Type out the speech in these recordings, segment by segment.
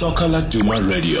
Soccer Laduma Radio.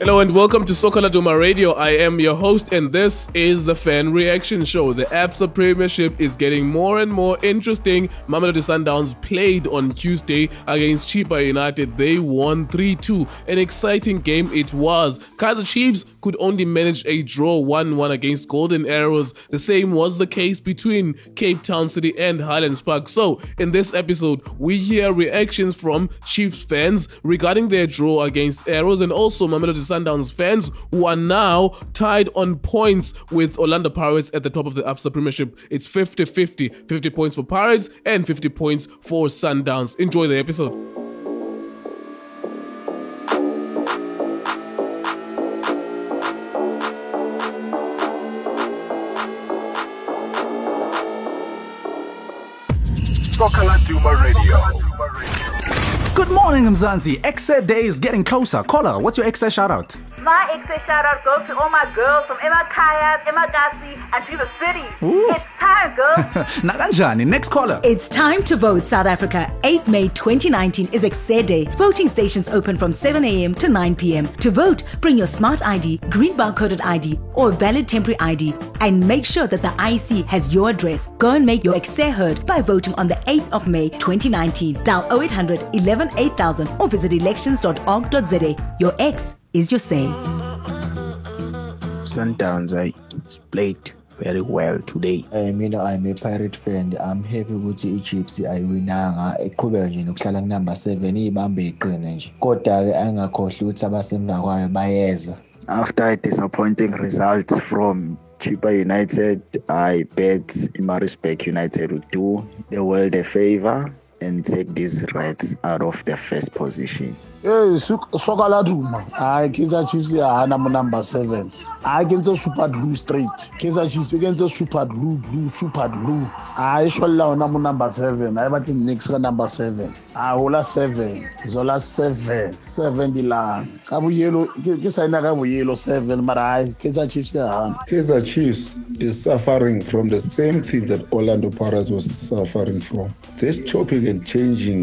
Hello and welcome to Soccer Laduma Radio. I am your host and this is the Fan Reaction Show. The ABSA Premiership is getting more and more interesting. Mamelodi Sundowns played on Tuesday against Chippa United. They won 3-2. An exciting game it was. Kaizer Chiefs could only manage a draw 1-1 against Golden Arrows. The same was the case between Cape Town City and Highlands Park. So, in this episode, we hear reactions from Chiefs fans regarding their draw against Arrows and also Mamelodi Sundowns fans who are now tied on points with Orlando Pirates at the top of the ABSA Premiership. It's 50 50. 50 points for Pirates and 50 points for Sundowns. Enjoy the episode. Soccer Laduma Radio. Good morning, Mzansi. Exit day is getting closer. Caller, what's your exit shout out? My extra shout out goes to all my girls from Emakaya, Emakasi, and to the city. Ooh. It's time, girls. Naganjani, next caller. It's time to vote South Africa. 8 May 2019 is Exer Day. Voting stations open from 7 a.m. to 9 p.m. To vote, bring your smart ID, green barcoded ID, or valid temporary ID, and make sure that the IC has your address. Go and make your Exer heard by voting on the 8th of May 2019. Dial 0800 11 8000 or visit elections.org.za. Your X is your say. Sundowns I played very well today. Eh mina I'm a pirate fan. I'm happy ukuthi iChiefs ayiwinanga eqhubeka nje nokuhlala kunumber 7 ibambe iqine nje. Kodwa ke angakhohlwa ukuthi abasemva kwayo bayeza. After a disappointing result from Chippa United, I bet Maritzburg United would do the world a favor and take these Reds out of the first position. Hey, Soccer Laduma. Hayi Kaizer Chiefs yahana mu number 7. Hayi ke ntse super blue straight. Kaizer Chiefs ke ntse super blue blue super blue. I sholla ona mu number 7. Hayi bathi next ka number 7. Ah hola 7. Zola 7. 7 dila. Ka bu yellow ke sign ka bu yellow 7 mara hayi Kaizer Chiefs yahana. Kaizer Chiefs is suffering from the same thing that Orlando Pirates was suffering from. This chopping and changing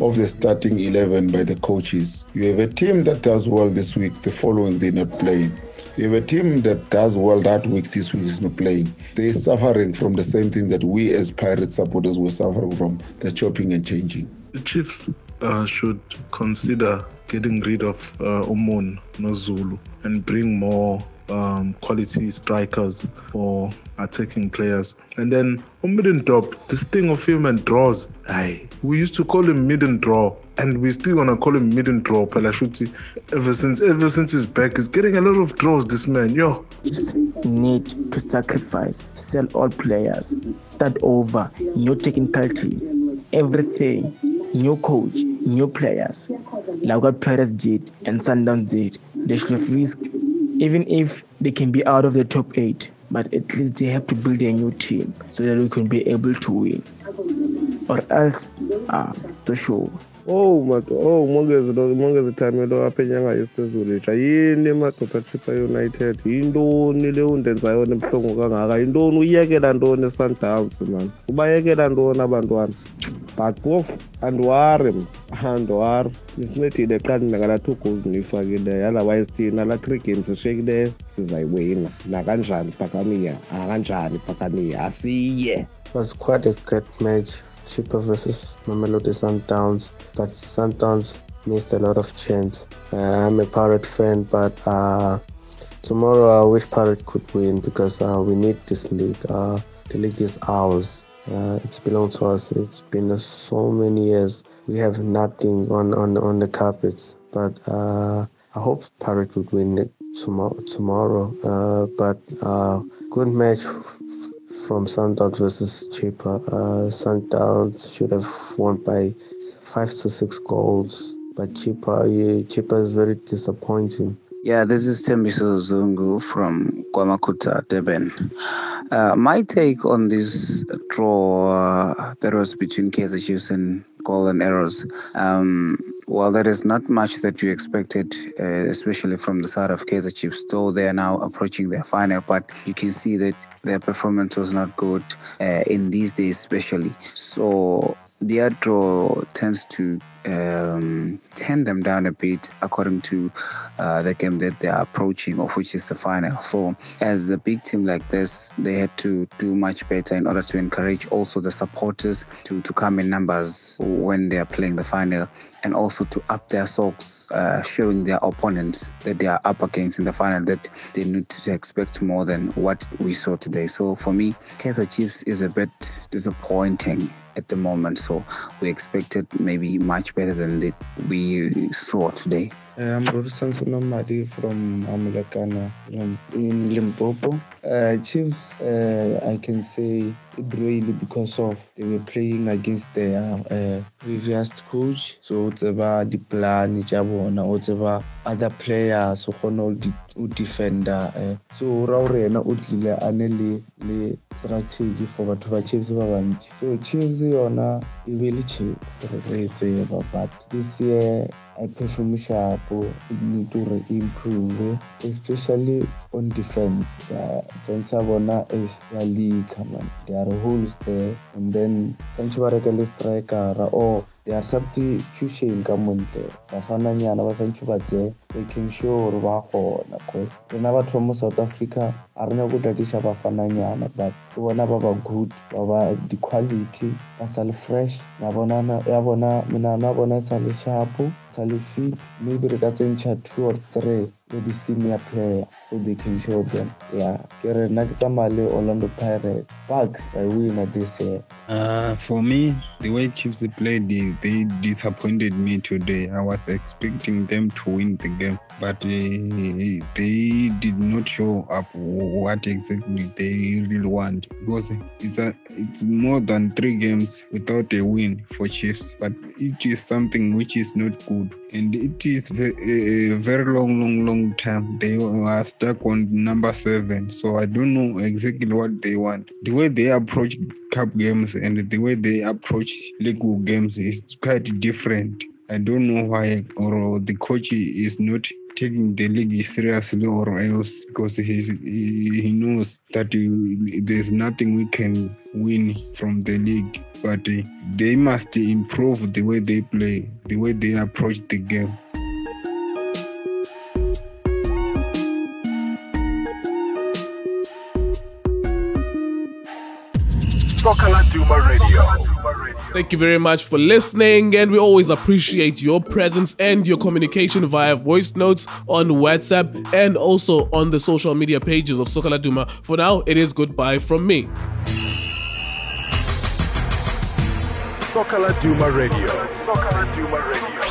of the starting 11 by the coaches. You have a team that does well this week, the following they're not playing. You have a team that does well that week, this week is not playing. They're suffering from the same thing that we as Pirate supporters were suffering from, the chopping and changing. The Chiefs uh, should consider getting rid of uh, Umon Nozulu and bring more um, quality strikers or attacking players. And then Middendorp, this thing of him and draws. Aye, we used to call him mid and draw, and we're still gonna call him mid and draw. Pelashuti, ever since ever since he's back, he's getting a lot of draws. This man, yo. Just need to sacrifice, sell all players, start over, new technicality, everything, new coach, new players, like what Perez did and Sundowns did. They should have risked, even if they can be out of the top eight, but at least they have to build a new team so that we can be able to win. Or else, ah, to show. Oh madoda oh mongezi lo mongezi Thamelo apha enyanga yesizulu itsha yini madoda Chippa United. Yintoni le undenza yona ebuhlungu kangaka? Yintoni? Uyekela ntoni eSundowns man? Ubayekela ntoni abantwana? But wof andiwari andiwari nisincedile xa ndinakala two goals niyifakileyo otherwise thina la three games zishiyekileyo sizayiwina nakanjani phakamiya akanjani phakamiya asiye was quite a good match Chippa versus Mamelodi Sundowns, but Sundowns missed a lot of chance. Uh, I'm a Pirate fan, but uh, tomorrow I wish Pirate could win because uh, we need this league. Uh, the league is ours. Uh, it's belongs to us. It's been so many years. We have nothing on on on the carpets, but uh, I hope Pirate would win it tomorrow. Tomorrow, but good match from Sundowns versus Chippa. Uh, Sundowns should have won by five to six goals, but Chippa, yeah, is very disappointing. Yeah, this is Tembiso Zungu from KwaMakhutha, Durban. Uh, my take on this draw uh, that was between Kaizer Chiefs and Golden Arrows. Um, well, there is not much that you expected, uh, especially from the side of Kaizer Chiefs, though they are now approaching their final. But you can see that their performance was not good uh, in these days, especially. So their draw tends to um, turn them down a bit according to uh, the game that they are approaching, of which is the final. So, as a big team like this, they had to do much better in order to encourage also the supporters to, to come in numbers when they are playing the final and also to up their socks, uh, showing their opponents that they are up against in the final that they need to expect more than what we saw today. So, for me, Kaizer Chiefs is a bit disappointing at the moment. So we expected maybe much better than the, we saw today. Uh, I'm Rodisan Sonomadi from Amulakana in Limpopo. Uh, Chiefs, uh, I can say really because of they were playing against their uh, previous coach. So whatever the plan, Jabona, it's about other players who know the defender. Uh, so Raurena Utlile Aneli le strategy for batho ba chiefs ba bantši so chiefs yona e be le chiefs re tseba but this year I perform sharp to improve especially on defense. Uh, defense bona is ya league man. There are holes there and then santse ba reka le strikera or they are substitution ka montle bafananyana ba santse ba tsee making sure gore ba gona cause rena batho ba mo south africa a re nyako tatiša bafananyana but ke bona ba ba good ba ba di-quality ba sa le fresh. Ya bona menano ya bona e sa le sharpo sa le fit. Maybe re ka tsentšha two or three le di-senior player so they can show them. Yeah ke re nna ke tsamaya le orlando pirates. Bucs i win this year. Uh, for me the way chiefs played they disappointed me today. I was expecting them to win the game but uh, they did not show up what exactly they really want. Because it's a it's more than three games without a win for chiefs but it is something which is not good. And it is a very long long long time they are stuck on number seven. So i don't know exactly what they want. The way they approach cup games and the way they approach league games is quite different. I don't know why or the coach is not taking the league seriously or else because he's, he, knows that he, there's nothing we can win from the league. But they must improve the way they play the way they approach the game Duma Radio. Thank you very much for listening, and we always appreciate your presence and your communication via voice notes on WhatsApp and also on the social media pages of Soccer Laduma. For now, it is goodbye from me. Duma Radio. Duma Radio.